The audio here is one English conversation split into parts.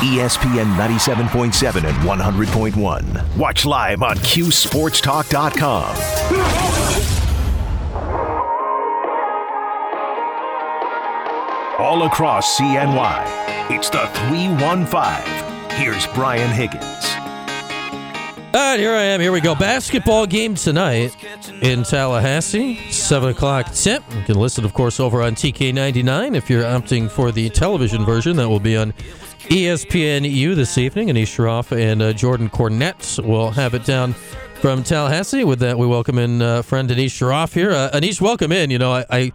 ESPN 97.7 and 100.1. Watch live on QSportsTalk.com. All across CNY, it's the 315. Here's Brian Higgins. All right, here I am. Here we go. Basketball game tonight in Tallahassee, 7 o'clock tip. You can listen, of course, over on TK99 if you're opting for the television version. That will be on ESPNU this evening. Anish Shroff and uh, Jordan Cornette will have it down from Tallahassee. With that, we welcome in uh, friend Anish Shroff here. Uh, Anish, welcome in. You know, I, I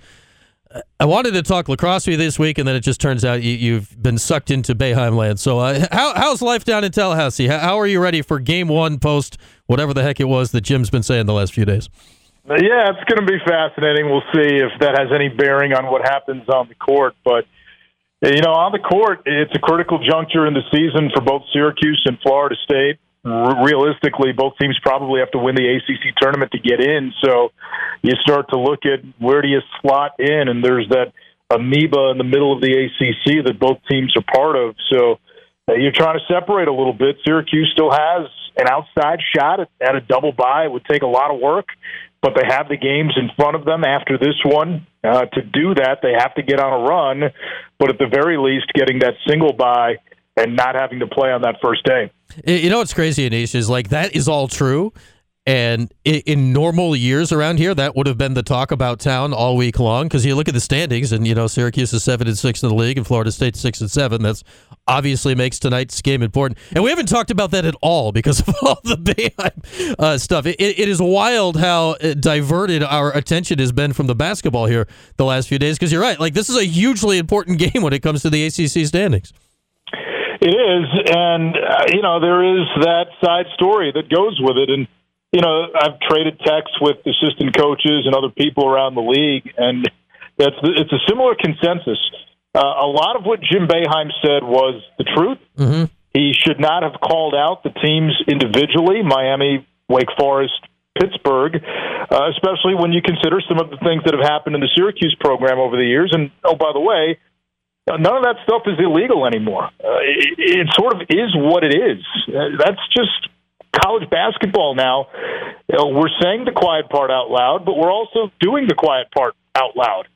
I wanted to talk lacrosse with you this week, and then it just turns out you, have been sucked into Boeheim land. So, uh, how, how's life down in Tallahassee? How, how, are you ready for game one post whatever the heck it was that Jim's been saying the last few days? Yeah, it's going to be fascinating. We'll see if that has any bearing on what happens on the court. But, you know, on the court, it's a critical juncture in the season for both Syracuse and Florida State realistically, both teams probably have to win the ACC tournament to get in. So you start to look at where do you slot in, and there's that amoeba in the middle of the ACC that both teams are part of. So uh, you're trying to separate a little bit. Syracuse still has an outside shot at, at a double bye. It would take a lot of work, but they have the games in front of them after this one. Uh, to do that, they have to get on a run, but at the very least, getting that single bye and not having to play on that first day. You know what's crazy, Anish, is like that is all true. And in normal years around here, that would have been the talk about town all week long. Because you look at the standings, and you know Syracuse is seven and six in the league, and Florida State six and seven. That's obviously makes tonight's game important. And we haven't talked about that at all because of all the Boeheim uh, stuff. It, it is wild how uh, diverted our attention has been from the basketball here the last few days. Because you're right, like this is a hugely important game when it comes to the ACC standings. It is, and uh, you know there is that side story that goes with it, and you know I've traded texts with assistant coaches and other people around the league, and that's it's a similar consensus. Uh, a lot of what Jim Boeheim said was the truth. Mm-hmm. He should not have called out the teams individually, Miami, Wake Forest, Pittsburgh, uh, especially when you consider some of the things that have happened in the Syracuse program over the years. And oh, by the way, none of that stuff is illegal anymore. Uh, it, it sort of is what it is. Uh, that's just college basketball now. You know, we're saying the quiet part out loud, but we're also doing the quiet part out loud.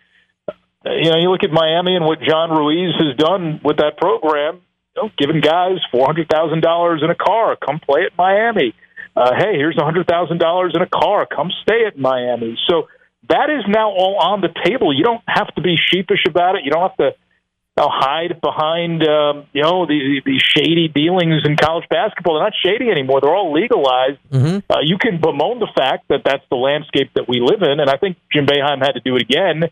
You know, you look at Miami and what John Ruiz has done with that program, you know, giving guys four hundred thousand dollars in a car, come play at Miami. Uh, hey, here's a hundred thousand dollars in a car, come stay at Miami. So that is now all on the table. You don't have to be sheepish about it. You don't have to know, hide behind um, you know the the shady dealings in college basketball. They're not shady anymore; they're all legalized. Mm-hmm. Uh, you can bemoan the fact that that's the landscape that we live in, and I think Jim Boeheim had to do it again.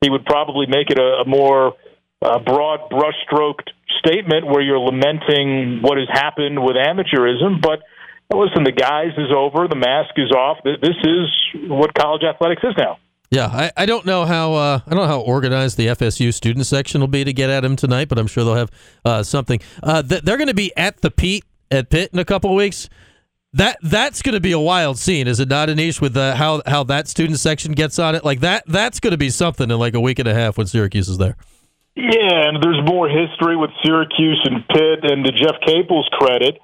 He would probably make it a, a more uh, broad, brushstroked statement where you're lamenting what has happened with amateurism, but. Listen, the guise is over. The mask is off. This is what college athletics is now. Yeah, I, I don't know how uh, I don't know how organized the FSU student section will be to get at him tonight, but I'm sure they'll have uh, something. Uh, th- they're going to be at the Pete at Pitt in a couple weeks. That that's going to be a wild scene, is it not, Anish? With how how that student section gets on it, like that that's going to be something in like a week and a half when Syracuse is there. Yeah, and there's more history with Syracuse and Pitt, and to Jeff Capel's credit,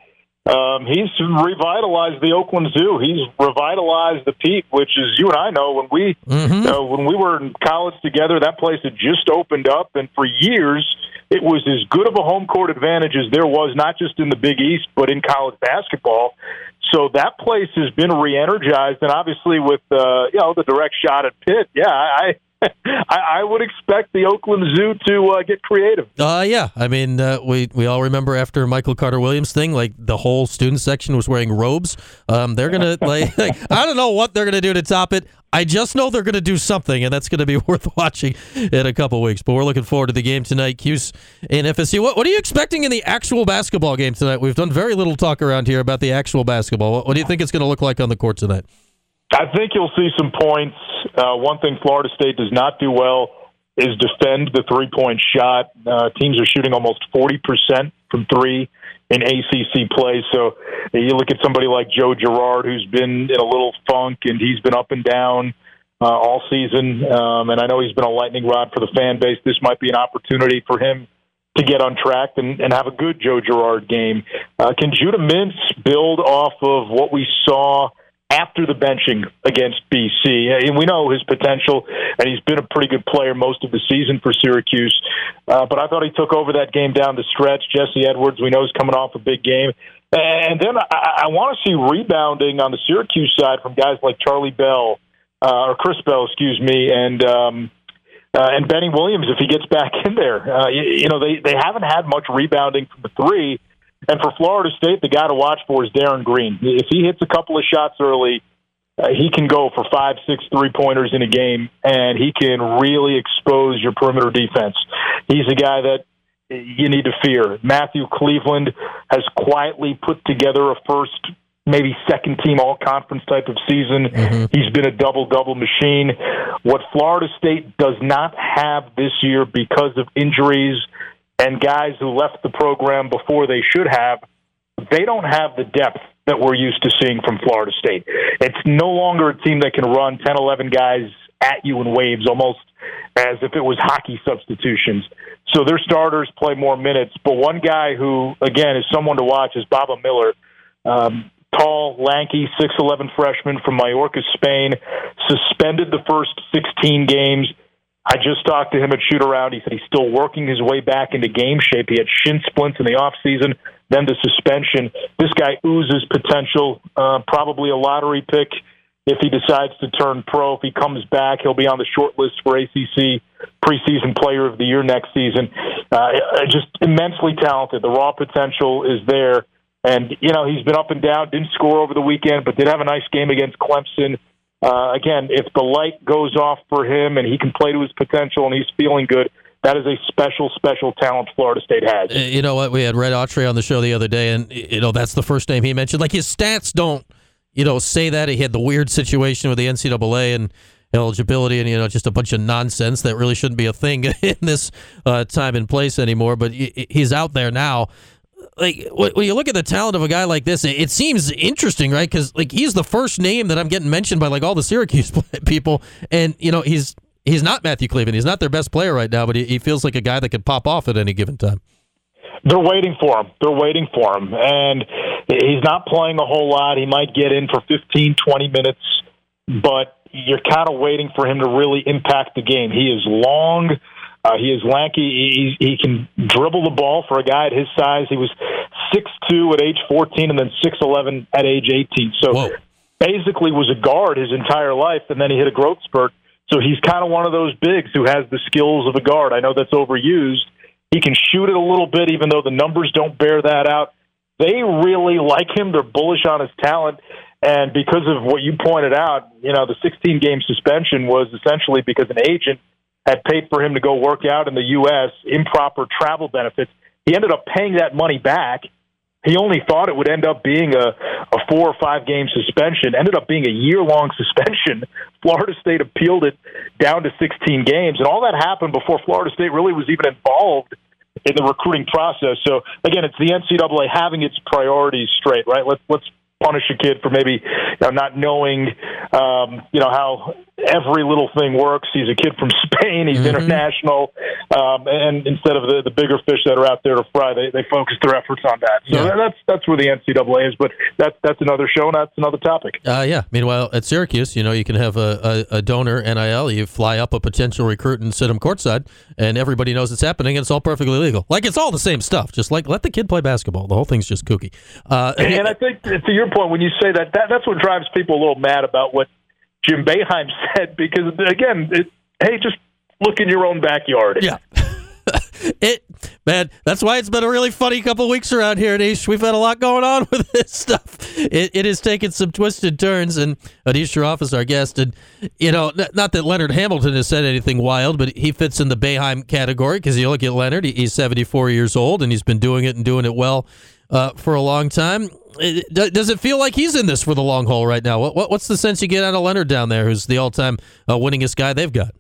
um, he's revitalized the Oakland Zoo. He's revitalized the Pete, which is you and I know when we mm-hmm. uh, when we were in college together. That place had just opened up, and for years it was as good of a home court advantage as there was, not just in the Big East but in college basketball. So that place has been re-energized, and obviously with uh, you know the direct shot at Pitt, yeah, I I, I, would expect the Oakland Zoo to uh, get creative. Uh, yeah. I mean, uh, we we all remember after Michael Carter Williams thing, like the whole student section was wearing robes. Um, they're gonna like, like I don't know what they're gonna do to top it. I just know they're going to do something, and that's going to be worth watching in a couple weeks. But we're looking forward to the game tonight, Cuse and FSU. What, what, are you expecting in the actual basketball game tonight? We've done very little talk around here about the actual basketball. What, what do you think it's going to look like on the court tonight? I think you'll see some points. Uh, one thing Florida State does not do well is defend the three point shot. Uh, teams are shooting almost 40% from three in ACC play. So you look at somebody like Joe Girard, who's been in a little funk and he's been up and down uh, all season. Um, and I know he's been a lightning rod for the fan base. This might be an opportunity for him to get on track and, and have a good Joe Girard game. Uh, can Judah Mintz build off of what we saw after the benching against BC? And we know his potential, and he's been a pretty good player most of the season for Syracuse. Uh, but I thought he took over that game down the stretch. Jesse Edwards, we know, is coming off a big game. And then I, I want to see rebounding on the Syracuse side from guys like Charlie Bell, uh, or Chris Bell, excuse me, and um, uh, and Benny Williams if he gets back in there. Uh, you, you know, they they haven't had much rebounding from the three, and for Florida State, the guy to watch for is Darin Green. If he hits a couple of shots early, uh, he can go for five, six three pointers in a game, and he can really expose your perimeter defense. He's a guy that you need to fear. Matthew Cleveland has quietly put together a first maybe second team all conference type of season. Mm-hmm. He's been a double double machine. What Florida State does not have this year because of injuries and guys who left the program before they should have, they don't have the depth that we're used to seeing from Florida State. It's no longer a team that can run 10, 11 guys at you in waves almost as if it was hockey substitutions. So their starters play more minutes. But one guy who, again, is someone to watch is Baba Miller. Um, tall, lanky, 6'11 freshman from Mallorca, Spain, suspended the first 16 games. I just talked to him at shoot around. He said he's still working his way back into game shape. He had shin splints in the off season, then the suspension. This guy oozes potential. Uh, probably a lottery pick if he decides to turn pro. If he comes back, he'll be on the short list for ACC preseason player of the year next season. Uh, just immensely talented. The raw potential is there. And, you know, he's been up and down, didn't score over the weekend, but did have a nice game against Clemson. Uh, again, if the light goes off for him and he can play to his potential and he's feeling good, that is a special, special talent Florida State has. Uh, you know what? We had Red Autry on the show the other day, and, you know, that's the first name he mentioned. Like, his stats don't, you know, say that. He had the weird situation with the NCAA and eligibility and, you know, just a bunch of nonsense that really shouldn't be a thing in this uh, time and place anymore. But he's out there now like when you look at the talent of a guy like this, it seems interesting, right? Because like he's the first name that I'm getting mentioned by like all the Syracuse people, and you know he's he's not Matthew Cleveland. He's not their best player right now, but he, he feels like a guy that could pop off at any given time. They're waiting for him. They're waiting for him, and he's not playing a whole lot. He might get in for 15, 20 minutes, but you're kind of waiting for him to really impact the game. He is long. Uh, he is lanky. He, he can dribble the ball for a guy at his size. He was six two at age 14 and then six eleven at age 18. So Whoa. basically was a guard his entire life, and then he hit a growth spurt. So he's kind of one of those bigs who has the skills of a guard. I know that's overused. He can shoot it a little bit, even though the numbers don't bear that out. They really like him. They're bullish on his talent. And because of what you pointed out, you know, the 16 game suspension was essentially because an agent had paid for him to go work out in the U.S., improper travel benefits. He ended up paying that money back. He only thought it would end up being a, a four or five game suspension, ended up being a year long suspension. Florida State appealed it down to 16 games, and all that happened before Florida State really was even involved in the recruiting process. So again, it's the NCAA having its priorities straight, right? Let's let's punish a kid for maybe you know, not knowing, um, you know, how every little thing works. He's a kid from Spain. He's mm-hmm. international, um, and instead of the, the bigger fish that are out there to fry, they, they focus their efforts on that. So yeah. that's that's where the NCAA is. But that's that's another show, and that's another topic. Uh, yeah. Meanwhile, at Syracuse, you know, you can have a, a, a donor NIL. You fly up a potential recruit and sit him courtside, and everybody knows it's happening, and it's all perfectly legal. Like it's all the same stuff. Just like let the kid play basketball. The whole thing's just kooky. Uh, and, and I think to your point, when you say that, that that's what drives people a little mad about what Jim Boeheim said because again, it, hey, just look in your own backyard. Yeah. it man, that's why it's been a really funny couple weeks around here, Anish. We've had a lot going on with this stuff. It, it has taken some twisted turns, and Anish Shroff is our guest. And you know, not that Leonard Hamilton has said anything wild, but he fits in the Boeheim category because you look at Leonard, he's 74 years old, and he's been doing it and doing it well uh, for a long time. It, does it feel like he's in this for the long haul right now? What, what, what's the sense you get out of Leonard down there, who's the all-time uh, winningest guy they've got?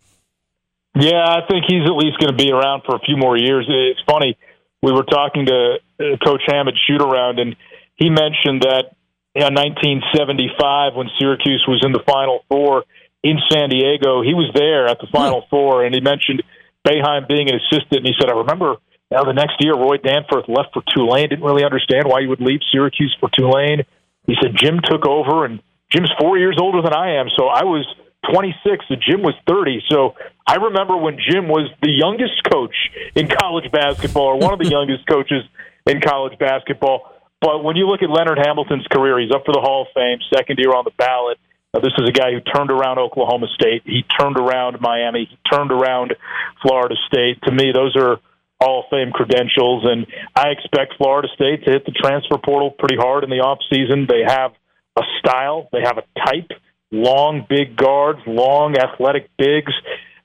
Yeah, I think he's at least going to be around for a few more years. It's funny. We were talking to uh, Coach Hammond shoot around, and he mentioned that in 1975, when Syracuse was in the Final Four in San Diego, he was there at the Final Four, and he mentioned Boeheim being an assistant, and he said, "I remember." Now, the next year, Roy Danforth left for Tulane. Didn't really understand why he would leave Syracuse for Tulane. He said Jim took over, and Jim's four years older than I am, so I was 26, and Jim was 30. So I remember when Jim was the youngest coach in college basketball, or one of the youngest coaches in college basketball. But when you look at Leonard Hamilton's career, he's up for the Hall of Fame, second year on the ballot. Uh, this is a guy who turned around Oklahoma State. He turned around Miami. He turned around Florida State. To me, those are Hall of Fame credentials, and I expect Florida State to hit the transfer portal pretty hard in the off season. They have a style, they have a type, long big guards, long athletic bigs.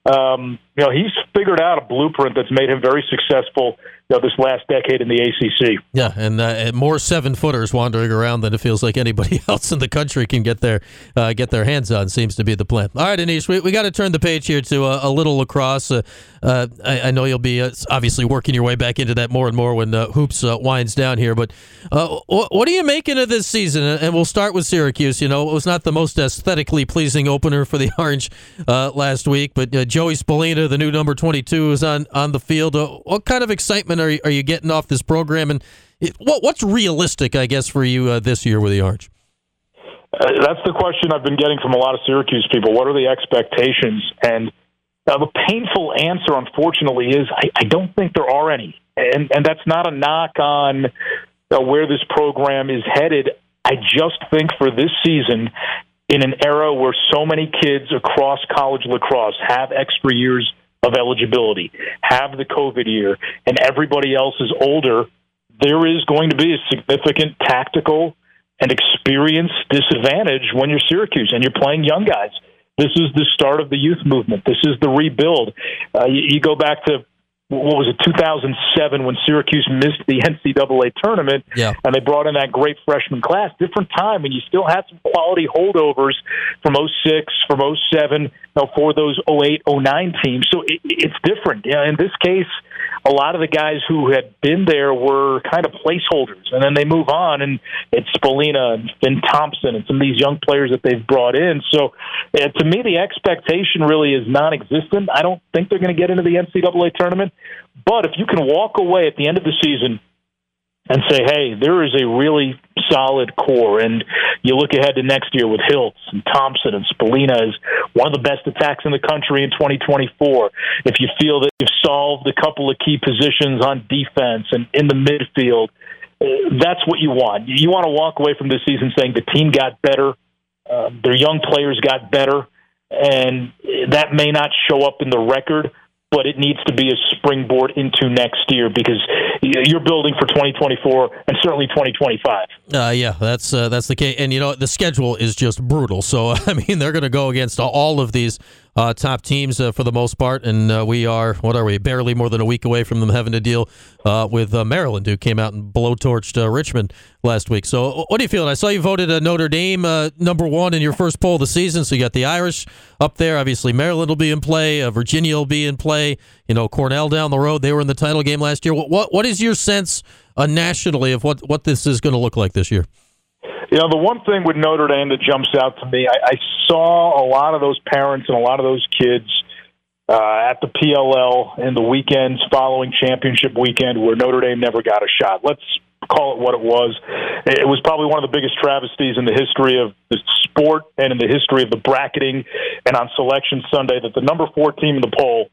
Um, you know, he's figured out a blueprint that's made him very successful you know, this last decade in the ACC. Yeah, and uh, more seven footers wandering around than it feels like anybody else in the country can get their uh, get their hands on. Seems to be the plan. All right, Anish, we, we got to turn the page here to a, a little lacrosse. Uh, uh I, I, know you'll be uh, obviously working your way back into that more and more when uh, hoops winds down here. But what, are you making of this season? And we'll start with Syracuse. You know, it was not the most aesthetically pleasing opener for the Orange last week, but Joey Spallina, the new number twenty-two, is on on the field. what kind of excitement? are you, are you getting off this program? And it, what, what's realistic, I guess, for you uh, this year with the Arch? Uh, that's the question I've been getting from a lot of Syracuse people. What are the expectations? And uh, the painful answer, unfortunately, is I, I don't think there are any. And, and that's not a knock on uh, where this program is headed. I just think for this season, in an era where so many kids across college lacrosse have extra years of eligibility, have the COVID year, and everybody else is older, there is going to be a significant tactical and experience disadvantage when you're Syracuse and you're playing young guys. This is the start of the youth movement. This is the rebuild. Uh, you, you go back to what was it 2007 when Syracuse missed the NCAA tournament yeah. and they brought in that great freshman class. Different time and you still had some quality holdovers from 06 from 07 you know, for those 08 09 teams. So it, it's different. Yeah, in this case a lot of the guys who had been there were kind of placeholders and then they move on and it's Spallina and Finn Thompson and some of these young players that they've brought in. So uh, to me the expectation really is non-existent. I don't think they're going to get into the NCAA tournament but if you can walk away at the end of the season and say, hey, there is a really solid core, and you look ahead to next year with Hiltz and Thompson and Spallina is one of the best attacks in the country in 2024. If you feel that you've solved a couple of key positions on defense and in the midfield, that's what you want. You want to walk away from this season saying the team got better, uh, their young players got better, and that may not show up in the record, but it needs to be a springboard into next year because you're building for 2024 and certainly 2025. Uh, yeah, that's uh, that's the case. And you know the schedule is just brutal. So I mean they're going to go against all of these uh, top teams uh, for the most part, and uh, we are what are we? Barely more than a week away from them having to deal uh, with uh, Maryland, who came out and blowtorched Richmond last week. So, what do you feel? I saw you voted Notre Dame number one in your first poll of the season. So you got the Irish up there. Obviously, Maryland will be in play. Virginia will be in play. You know, Cornell down the road. They were in the title game last year. What what, what is your sense nationally of what what this is going to look like this year? You know, the one thing with Notre Dame that jumps out to me, I, I saw a lot of those parents and a lot of those kids uh, at the PLL in the weekends following championship weekend where Notre Dame never got a shot. Let's call it what it was. It was probably one of the biggest travesties in the history of the sport and in the history of the bracketing and on selection Sunday that the number four team in the poll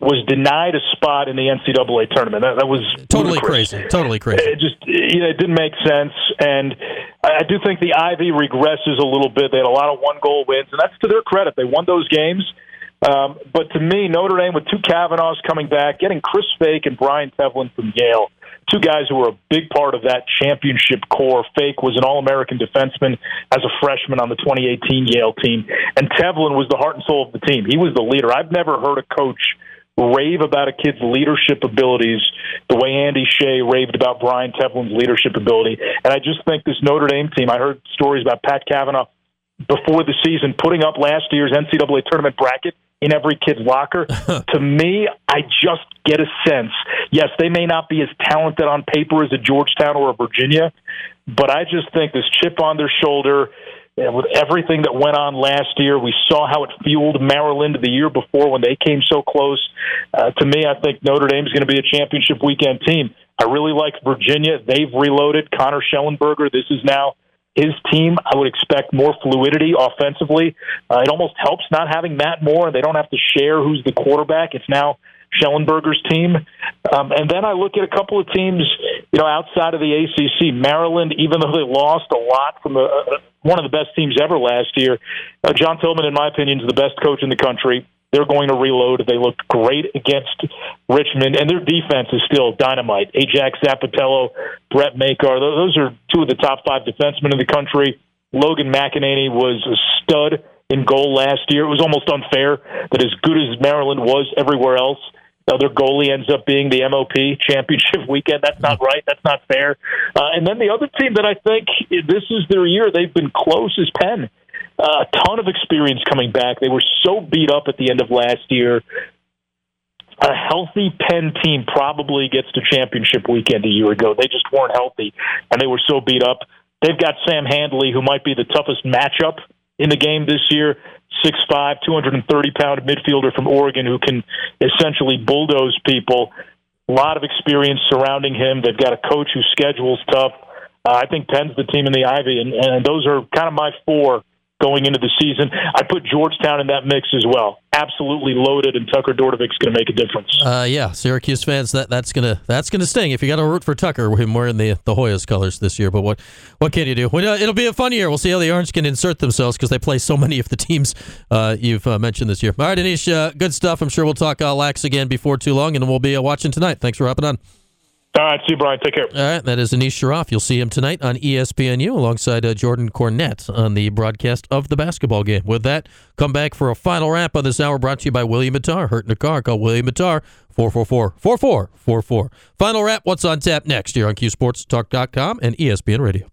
was denied a spot in the NCAA tournament. That, that was totally ludicrous. crazy. Totally crazy. It just you know, it didn't make sense, and I do think the Ivy regresses a little bit. They had a lot of one goal wins, and that's to their credit. They won those games. Um, but to me, Notre Dame with two Kavanaghs coming back, getting Chris Fake and Brian Tevlin from Yale, two guys who were a big part of that championship core. Fake was an All American defenseman as a freshman on the 2018 Yale team, and Tevlin was the heart and soul of the team. He was the leader. I've never heard a coach rave about a kid's leadership abilities the way Andy Shay raved about Brian Tevlin's leadership ability. And I just think this Notre Dame team, I heard stories about Pat Kavanagh before the season putting up last year's NCAA tournament bracket in every kid's locker. to me, I just get a sense. Yes, they may not be as talented on paper as a Georgetown or a Virginia, but I just think this chip on their shoulder with everything that went on last year. We saw how it fueled Maryland the year before when they came so close. Uh, to me, I think Notre Dame is going to be a championship weekend team. I really like Virginia. They've reloaded. Connor Shellenberger, this is now his team. I would expect more fluidity offensively. Uh, it almost helps not having Matt Moore. They don't have to share who's the quarterback. It's now Shellenberger's team. Um, and then I look at a couple of teams, you know, outside of the ACC. Maryland, even though they lost a lot from the, uh, one of the best teams ever last year, uh, John Tillman, in my opinion, is the best coach in the country. They're going to reload. They looked great against Richmond, and their defense is still dynamite. Ajax Zappitello, Brett Makar, those are two of the top five defensemen in the country. Logan McNaney was a stud in goal last year. It was almost unfair that as good as Maryland was everywhere else, their goalie ends up being the MOP championship weekend. That's not right. That's not fair. Uh, and then the other team that I think this is their year. They've been close as Penn. Uh, a ton of experience coming back. They were so beat up at the end of last year. A healthy Penn team probably gets to championship weekend a year ago. They just weren't healthy, and they were so beat up. They've got Sam Handley, who might be the toughest matchup in the game this year. 6'5", 230 pound midfielder from Oregon who can essentially bulldoze people. A lot of experience surrounding him. They've got a coach whose schedule's tough. Uh, I think Penn's the team in the Ivy, and, and those are kind of my four going into the season. I put Georgetown in that mix as well. Absolutely loaded, and Tucker Dordevic going to make a difference. Uh, yeah, Syracuse fans, that that's gonna that's gonna sting. If you got to root for Tucker, him wearing the the Hoyas colors this year. But what what can you do? Well, it'll be a fun year. We'll see how the Orange can insert themselves because they play so many of the teams uh, you've uh, mentioned this year. All right, Anish, uh, good stuff. I'm sure we'll talk uh, lax again before too long, and we'll be uh, watching tonight. Thanks for hopping on. All right, see you, Brian. Take care. All right, that is Anish Shroff. You'll see him tonight on ESPNU alongside uh, Jordan Cornette on the broadcast of the basketball game. With that, come back for a final wrap on this hour brought to you by William Mattar. Hurt in a car, call William Mattar, 444-4444. Final wrap, what's on tap next here on QSportsTalk.com and ESPN Radio.